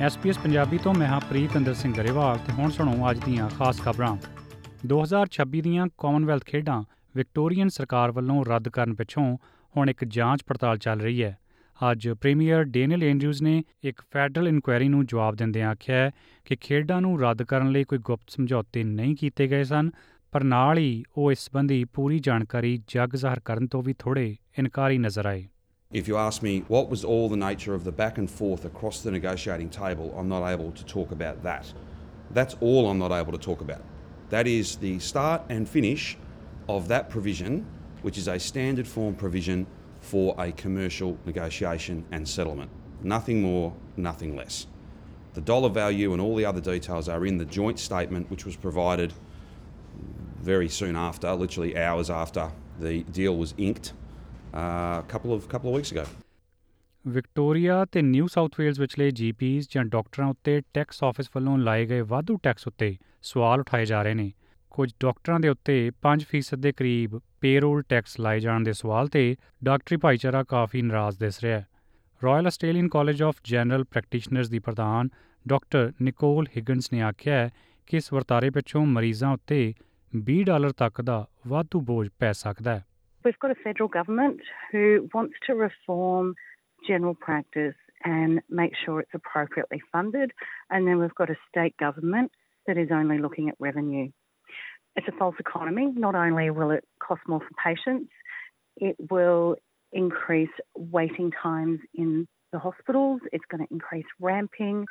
SPS Punjabi ਤੋਂ ਮੈਂ ਹਾਂ ਪ੍ਰੀਤਿੰਦਰ ਸਿੰਘ ਗਰੇਵਾਲ ਤੇ ਹੁਣ ਸੁਣੋ ਅੱਜ ਦੀਆਂ ਖਾਸ ਖਬਰਾਂ। 2026 ਦੀਆਂ ਕਾਮਨਵੈਲਥ ਖੇਡਾਂ ਵਿਕਟੋਰੀਅਨ ਸਰਕਾਰ ਵੱਲੋਂ ਰੱਦ ਕਰਨ ਪਿੱਛੋਂ ਹੁਣ ਇੱਕ ਜਾਂਚ ਪੜਤਾਲ ਚੱਲ ਰਹੀ ਹੈ। ਅੱਜ ਪ੍ਰੀਮੀਅਰ ਡੇਨੀਅਲ ਐਂਡਰਿਊਜ਼ ਨੇ ਇੱਕ ਫੈਡਰਲ ਇਨਕੁਆਇਰੀ ਨੂੰ ਜਵਾਬ ਦਿੰਦਿਆਂ ਆਖਿਆ ਕਿ ਖੇਡਾਂ ਨੂੰ ਰੱਦ ਕਰਨ ਲਈ ਕੋਈ ਗੁਪਤ ਸਮਝੌਤੇ ਨਹੀਂ ਕੀਤੇ ਗਏ ਸਨ, ਪਰ ਨਾਲ ਹੀ ਉਹ ਇਸ ਸੰਬੰਧੀ ਪੂਰੀ ਜਾਣਕਾਰੀ ਜਗ ਜ਼ਾਹਰ ਕਰਨ ਤੋਂ ਵੀ ਥੋੜੇ ਇਨਕਾਰੀ ਨਜ਼ਰ ਆਏ। If you ask me what was all the nature of the back and forth across the negotiating table, I'm not able to talk about that. That's all I'm not able to talk about. That is the start and finish of that provision, which is a standard form provision for a commercial negotiation and settlement. Nothing more, nothing less. The dollar value and all the other details are in the joint statement, which was provided very soon after, literally hours after the deal was inked. Uh, a couple of couple of weeks ago. Victoria ਤੇ New South Wales ਵਿਚਲੇ ਜੀਪੀਜ਼ ਜਾਂ ਡਾਕਟਰਾਂ ਉੱਤੇ tax office ਵੱਲੋਂ ਲਾਏ ਗਏ ਵਾਧੂ tax ਉੱਤੇ ਸਵਾਲ ਉਠਾਏ ਜਾ ਰਹੇ ਨੇ। ਕੁਝ ਡਾਕਟਰਾਂ ਦੇ ਉੱਤੇ 5% ਦੇ ਕਰੀਬ ਪੇਰੋਲ ਟੈਕਸ ਲਾਏ ਜਾਣ ਦੇ ਸਵਾਲ ਤੇ ਡਾਕਟਰੀ ਭਾਈਚਾਰਾ ਕਾਫੀ ਨਾਰਾਜ਼ ਦਿਸ ਰਿਹਾ ਹੈ। Royal Australian College of General Practitioners ਦੀ ਪ੍ਰਧਾਨ ਡਾਕਟਰ ਨਿਕੋਲ ਹਿਗਨਸ ਨੇ ਆਖਿਆ ਕਿ ਇਸ ਵਰਤਾਰੇ ਪਿੱਛੋਂ ਮਰੀਜ਼ਾਂ ਉੱਤੇ 20 ਡਾਲਰ ਤੱਕ ਦਾ ਵਾਧੂ ਬੋਝ ਪੈ ਸਕਦਾ ਹੈ। We've got a federal government who wants to reform general practice and make sure it's appropriately funded. And then we've got a state government that is only looking at revenue. It's a false economy. Not only will it cost more for patients, it will increase waiting times in the hospitals, it's going to increase ramping,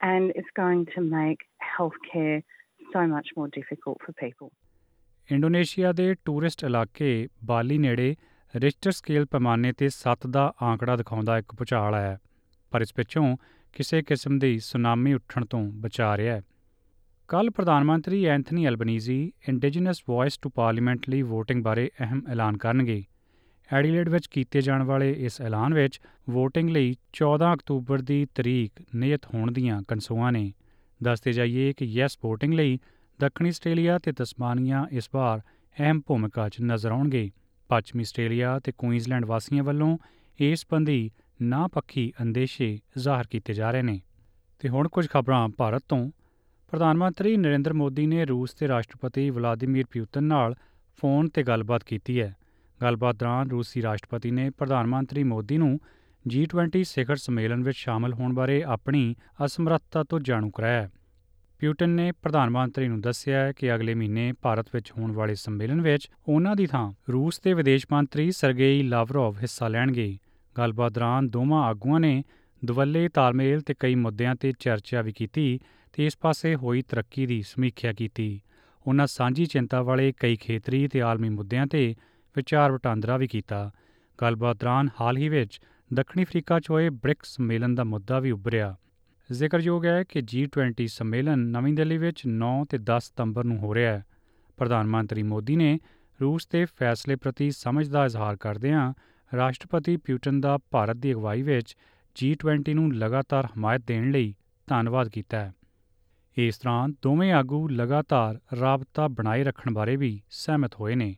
and it's going to make healthcare so much more difficult for people. Indonesia ਦੇ tourist ਇਲਾਕੇ Bali ਨੇੜੇ ਰਿਚਟਰ scale ਪੈਮਾਨੇ ਤੇ 7 ਦਾ ਆંકੜਾ ਦਿਖਾਉਂਦਾ ਇੱਕ ਭੁਚਾਲ ਆਇਆ ਪਰ ਇਸ ਪਿੱਛੋਂ ਕਿਸੇ ਕਿਸਮ ਦੀ ਸੁਨਾਮੀ ਉੱਠਣ ਤੋਂ ਬਚਾ ਰਿਹਾ ਹੈ। ਕੱਲ ਪ੍ਰਧਾਨ ਮੰਤਰੀ Anthony Albanese Indigenous Voice to Parliament ਲਈ VOTING ਬਾਰੇ ਅਹਿਮ ਐਲਾਨ ਕਰਨਗੇ। ਐਡੀਲੇਡ ਵਿੱਚ ਕੀਤੇ ਜਾਣ ਵਾਲੇ ਇਸ ਐਲਾਨ ਵਿੱਚ VOTING ਲਈ 14 ਅਕਤੂਬਰ ਦੀ ਤਰੀਕ ਨਿਯਤ ਹੋਣ ਦੀਆਂ ਕਨਸੂਆਂ ਨੇ। ਦੱਸਦੇ ਜਾਈਏ ਕਿ ਯੈਸ VOTING ਲਈ ਦੱਖਣੀ ਆਸਟ੍ਰੇਲੀਆ ਤੇ ਤਸਮਾਨੀਆ ਇਸ ਵਾਰ ਅਹਿਮ ਭੂਮਿਕਾ 'ਚ ਨਜ਼ਰ ਆਉਣਗੇ। ਪੱਛਮੀ ਆਸਟ੍ਰੇਲੀਆ ਤੇ ਕੁਈਨਜ਼ਲੈਂਡ ਵਾਸੀਆਂ ਵੱਲੋਂ ਇਸ ਸੰਬੰਧੀ ਨਾ ਪੱਖੀ ਅੰਦੇਸ਼ੇ ਜ਼ਾਹਰ ਕੀਤੇ ਜਾ ਰਹੇ ਨੇ। ਤੇ ਹੁਣ ਕੁਝ ਖਬਰਾਂ ਭਾਰਤ ਤੋਂ। ਪ੍ਰਧਾਨ ਮੰਤਰੀ ਨਰਿੰਦਰ ਮੋਦੀ ਨੇ ਰੂਸ ਦੇ ਰਾਸ਼ਟਰਪਤੀ ਵਲਾਦੀਮੀਰ ਪੁਤਿਨ ਨਾਲ ਫੋਨ ਤੇ ਗੱਲਬਾਤ ਕੀਤੀ ਹੈ। ਗੱਲਬਾਤ ਦੌਰਾਨ ਰੂਸੀ ਰਾਸ਼ਟਰਪਤੀ ਨੇ ਪ੍ਰਧਾਨ ਮੰਤਰੀ ਮੋਦੀ ਨੂੰ G20 ਸਿਖਰ ਸੰਮੇਲਨ ਵਿੱਚ ਸ਼ਾਮਲ ਹੋਣ ਬਾਰੇ ਆਪਣੀ ਅਸਮਰੱਥਤਾ ਤੋਂ ਜਾਣੂ ਕਰਾਇਆ। ਪਿਊਟਨ ਨੇ ਪ੍ਰਧਾਨ ਮੰਤਰੀ ਨੂੰ ਦੱਸਿਆ ਕਿ ਅਗਲੇ ਮਹੀਨੇ ਭਾਰਤ ਵਿੱਚ ਹੋਣ ਵਾਲੇ ਸੰਮੇਲਨ ਵਿੱਚ ਉਹਨਾਂ ਦੀ ਥਾਂ ਰੂਸ ਦੇ ਵਿਦੇਸ਼ ਮੰਤਰੀ ਸਰਗੇਈ ਲਾਵਰੋਵ ਹਿੱਸਾ ਲੈਣਗੇ। ਗੱਲਬਾਤ ਦੌਰਾਨ ਦੋਵਾਂ ਆਗੂਆਂ ਨੇ ਦੁਵੱਲੇ, ਤਾਲਮੇਲ ਤੇ ਕਈ ਮੁੱਦਿਆਂ ਤੇ ਚਰਚਾ ਵੀ ਕੀਤੀ ਤੇ ਇਸ ਪਾਸੇ ਹੋਈ ਤਰੱਕੀ ਦੀ ਸਮੀਖਿਆ ਕੀਤੀ। ਉਹਨਾਂ ਸਾਂਝੀ ਚਿੰਤਾ ਵਾਲੇ ਕਈ ਖੇਤਰੀ ਤੇ ਆਲਮੀ ਮੁੱਦਿਆਂ ਤੇ ਵਿਚਾਰ ਵਟਾਂਦਰਾ ਵੀ ਕੀਤਾ। ਗੱਲਬਾਤ ਦੌਰਾਨ ਹਾਲ ਹੀ ਵਿੱਚ ਦੱਖਣੀ ਅਫਰੀਕਾ 'ਚ ਹੋਏ ਬ੍ਰਿਕਸ ਸੰਮੇਲਨ ਦਾ ਮੁੱਦਾ ਵੀ ਉੱਭਰਿਆ। ਜ਼ਿਕਰਯੋਗ ਹੈ ਕਿ G20 ਸੰਮੇਲਨ ਨਵੀਂ ਦਿੱਲੀ ਵਿੱਚ 9 ਤੇ 10 ਸਤੰਬਰ ਨੂੰ ਹੋ ਰਿਹਾ ਹੈ। ਪ੍ਰਧਾਨ ਮੰਤਰੀ ਮੋਦੀ ਨੇ ਰੂਸ ਦੇ ਫੈਸਲੇ ਪ੍ਰਤੀ ਸਮਝ ਦਾ ਇਜ਼ਹਾਰ ਕਰਦਿਆਂ ਰਾਸ਼ਟਰਪਤੀ ਪਿਊਟਨ ਦਾ ਭਾਰਤ ਦੀ ਅਗਵਾਈ ਵਿੱਚ G20 ਨੂੰ ਲਗਾਤਾਰ ਹਮਾਇਤ ਦੇਣ ਲਈ ਧੰਨਵਾਦ ਕੀਤਾ ਹੈ। ਇਸ ਤਰ੍ਹਾਂ ਦੋਵੇਂ ਆਗੂ ਲਗਾਤਾਰ ਰਾਬਤਾ ਬਣਾਏ ਰੱਖਣ ਬਾਰੇ ਵੀ ਸਹਿਮਤ ਹੋਏ ਨੇ।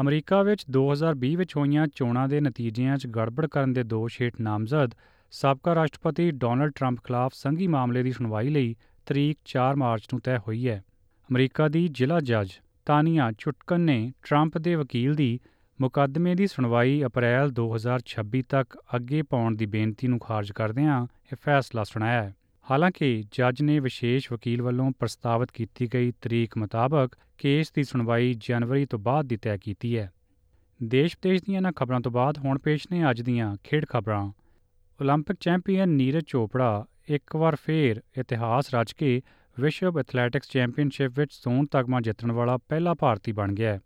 ਅਮਰੀਕਾ ਵਿੱਚ 2020 ਵਿੱਚ ਹੋਈਆਂ ਚੋਣਾਂ ਦੇ ਨਤੀਜਿਆਂ 'ਚ ਗੜਬੜ ਕਰਨ ਦੇ ਦੋਸ਼ ਹੇਠ ਨਾਮਜ਼ਦ ਸਾਬਕਾ ਰਾਸ਼ਟਰਪਤੀ ਡੋਨਲਡ ਟਰੰਪ ਖਿਲਾਫ ਸੰਘੀ ਮਾਮਲੇ ਦੀ ਸੁਣਵਾਈ ਲਈ ਤਰੀਕ 4 ਮਾਰਚ ਨੂੰ ਤੈਅ ਹੋਈ ਹੈ। ਅਮਰੀਕਾ ਦੀ ਜ਼ਿਲ੍ਹਾ ਜੱਜ ਤਾਨੀਆ ਚੁਟਕਨ ਨੇ ਟਰੰਪ ਦੇ ਵਕੀਲ ਦੀ ਮੁਕੱਦਮੇ ਦੀ ਸੁਣਵਾਈ ਅਪ੍ਰੈਲ 2026 ਤੱਕ ਅੱਗੇ ਪਾਉਣ ਦੀ ਬੇਨਤੀ ਨੂੰ ਖਾਰਜ ਕਰਦਿਆਂ ਇਹ ਫੈਸਲਾ ਸੁਣਾਇਆ ਹੈ। ਹਾਲਾਂਕਿ, ਜੱਜ ਨੇ ਵਿਸ਼ੇਸ਼ ਵਕੀਲ ਵੱਲੋਂ ਪ੍ਰਸਤਾਵਿਤ ਕੀਤੀ ਗਈ ਤਰੀਕ ਮੁਤਾਬਕ ਕੇਸ ਦੀ ਸੁਣਵਾਈ ਜਨਵਰੀ ਤੋਂ ਬਾਅਦ ਦੀ ਤੈਅ ਕੀਤੀ ਹੈ। ਦੇਸ਼ ਵਿਦੇਸ਼ ਦੀਆਂ ਇਹਨਾਂ ਖਬਰਾਂ ਤੋਂ ਬਾਅਦ ਹੁਣ ਪੇਸ਼ ਨੇ ਅੱਜ ਦੀਆਂ ਖੇਡ ਖਬਰਾਂ। ਓਲੰਪਿਕ ਚੈਂਪੀਅਨ ਨੀਰਜ ਚੋਪੜਾ ਇੱਕ ਵਾਰ ਫੇਰ ਇਤਿਹਾਸ ਰਚ ਕੇ ਵਿਸ਼ਵ ਐਥਲੈਟਿਕਸ ਚੈਂਪੀਅਨਸ਼ਿਪ ਵਿੱਚ ਸੋਨ ਤਗਮਾ ਜਿੱਤਣ ਵਾਲਾ ਪਹਿਲਾ ਭਾਰਤੀ ਬਣ ਗਿਆ ਹੈ।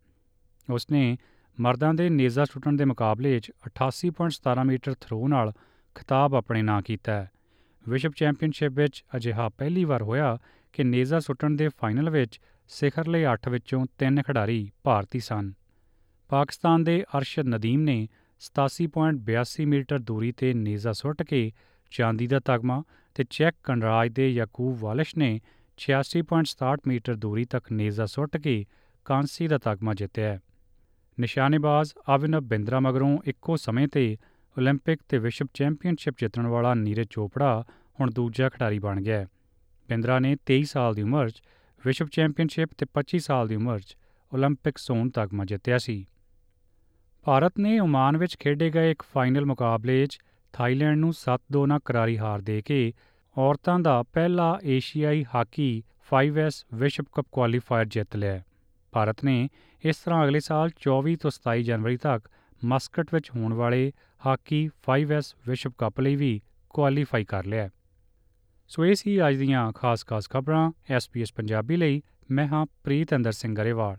ਉਸਨੇ ਮਰਦਾਂ ਦੇ ਨੇਜ਼ਾ ਸੁੱਟਣ ਦੇ ਮੁਕਾਬਲੇ ਵਿੱਚ 88.17 ਮੀਟਰ ਥਰੋ ਨਾਲ ਖਿਤਾਬ ਆਪਣੇ ਨਾਂ ਕੀਤਾ ਹੈ। ਵਿਸ਼ਵ ਚੈਂਪੀਅਨਸ਼ਿਪ ਵਿੱਚ ਅਜਿਹਾ ਪਹਿਲੀ ਵਾਰ ਹੋਇਆ ਕਿ ਨੇਜ਼ਾ ਸੁੱਟਣ ਦੇ ਫਾਈਨਲ ਵਿੱਚ ਸਿਖਰ ਲਈ 8 ਵਿੱਚੋਂ 3 ਖਿਡਾਰੀ ਭਾਰਤੀ ਸਨ। ਪਾਕਿਸਤਾਨ ਦੇ ਅਰਸ਼ਦ ਨਦੀਮ ਨੇ 87.82 ਮੀਟਰ ਦੂਰੀ ਤੇ ਨੇਜ਼ਾ ਸੁੱਟ ਕੇ ਚਾਂਦੀ ਦਾ ਤਗਮਾ ਤੇ ਚੈੱਕ ਗਣਰਾਜ ਦੇ ਯਾਕੂਬ ਵਾਲਿਸ਼ ਨੇ 86.67 ਮੀਟਰ ਦੂਰੀ ਤੱਕ ਨੇਜ਼ਾ ਸੁੱਟ ਕੇ ਕਾਂਸੀ ਦਾ ਤਗਮਾ ਜਿੱਤਿਆ ਹੈ ਨਿਸ਼ਾਨੇਬਾਜ਼ ਅਵਿਨਵ ਬਿੰਦਰਾ ਮਗਰੋਂ ਇੱਕੋ ਸਮੇਂ ਤੇ 올림픽 ਤੇ ਵਿਸ਼ਵ ਚੈਂਪੀਅਨਸ਼ਿਪ ਜਿੱਤਣ ਵਾਲਾ ਨੀਰਜ ਚੋਪੜਾ ਹੁਣ ਦੂਜਾ ਖਿਡਾਰੀ ਬਣ ਗਿਆ ਹੈ ਬਿੰਦਰਾ ਨੇ 23 ਸਾਲ ਦੀ ਉਮਰ 'ਚ ਵਿਸ਼ਵ ਚੈਂਪੀਅਨਸ਼ਿਪ ਤੇ 25 ਸਾਲ ਦੀ ਉਮਰ 'ਚ 올림픽 ਸੋਨ ਤਗਮਾ ਜਿੱਤਿਆ ਸੀ ਭਾਰਤ ਨੇ ਓਮਾਨ ਵਿੱਚ ਖੇਡੇ ਗਏ ਇੱਕ ਫਾਈਨਲ ਮੁਕਾਬਲੇ 'ਚ ਥਾਈਲੈਂਡ ਨੂੰ 7-2 ਨਾਲ ਕਰਾਰੀ ਹਾਰ ਦੇ ਕੇ ਔਰਤਾਂ ਦਾ ਪਹਿਲਾ ਏਸ਼ੀਆਈ ਹਾਕੀ 5S ਵਿਸ਼ਵ ਕੱਪ ਕੁਆਲੀਫਾਇਰ ਜਿੱਤ ਲਿਆ। ਭਾਰਤ ਨੇ ਇਸ ਤਰ੍ਹਾਂ ਅਗਲੇ ਸਾਲ 24 ਤੋਂ 27 ਜਨਵਰੀ ਤੱਕ ਮਸਕਟ ਵਿੱਚ ਹੋਣ ਵਾਲੇ ਹਾਕੀ 5S ਵਿਸ਼ਵ ਕੱਪ ਲਈ ਵੀ ਕੁਆਲੀਫਾਈ ਕਰ ਲਿਆ। ਸੋ ਇਹ ਸੀ ਅੱਜ ਦੀਆਂ ਖਾਸ-ਖਾਸ ਖਬਰਾਂ। ਐਸਪੀਐਸ ਪੰਜਾਬੀ ਲਈ ਮੈਂ ਹਾਂ ਪ੍ਰੀਤ ਅੰਦਰ ਸਿੰਘ ਗਰੇਵਾਲ।